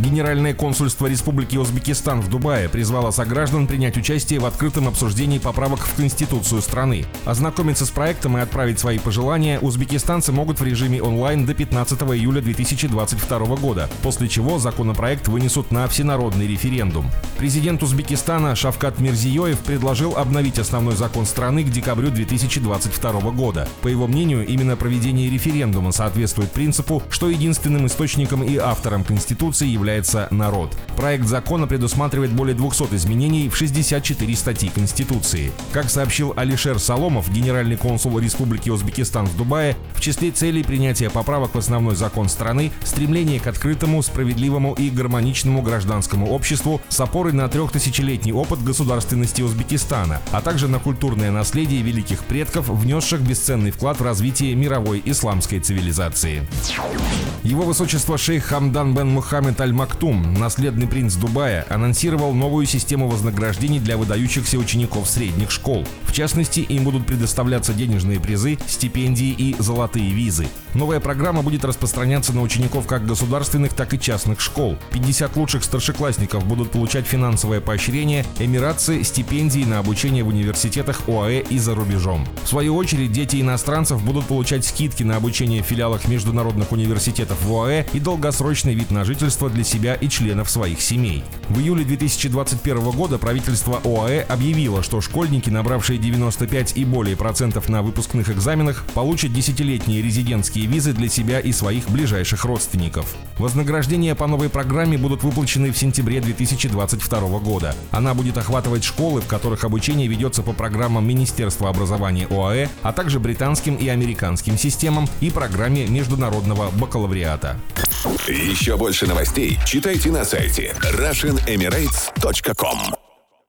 Генеральное консульство Республики Узбекистан в Дубае призвало сограждан принять участие в открытом обсуждении поправок в Конституцию страны. Ознакомиться с проектом и отправить свои пожелания узбекистанцы могут в режиме онлайн до 15 июля 2022 года, после чего законопроект вынесут на всенародный референдум. Президент Узбекистана Шавкат Мирзиёев предложил обновить основной закон страны к декабрю 2022 года. По его мнению, именно проведение референдума соответствует принципу, что единственным источником и автором Конституции является является народ. Проект закона предусматривает более 200 изменений в 64 статьи Конституции. Как сообщил Алишер Соломов, генеральный консул Республики Узбекистан в Дубае, в числе целей принятия поправок в основной закон страны стремление к открытому, справедливому и гармоничному гражданскому обществу с опорой на трехтысячелетний опыт государственности Узбекистана, а также на культурное наследие великих предков, внесших бесценный вклад в развитие мировой исламской цивилизации. Его высочество шейх Хамдан бен Мухаммед Аль Мактум, наследный принц Дубая, анонсировал новую систему вознаграждений для выдающихся учеников средних школ. В частности, им будут предоставляться денежные призы, стипендии и золотые визы. Новая программа будет распространяться на учеников как государственных, так и частных школ. 50 лучших старшеклассников будут получать финансовое поощрение, эмирации, стипендии на обучение в университетах ОАЭ и за рубежом. В свою очередь, дети иностранцев будут получать скидки на обучение в филиалах международных университетов в ОАЭ и долгосрочный вид на жительство для себя и членов своих семей. В июле 2021 года правительство ОАЭ объявило, что школьники, набравшие 95 и более процентов на выпускных экзаменах, получат десятилетние резидентские визы для себя и своих ближайших родственников. Вознаграждения по новой программе будут выплачены в сентябре 2022 года. Она будет охватывать школы, в которых обучение ведется по программам Министерства образования ОАЭ, а также британским и американским системам и программе международного бакалавриата. Еще больше новостей читайте на сайте RussianEmirates.com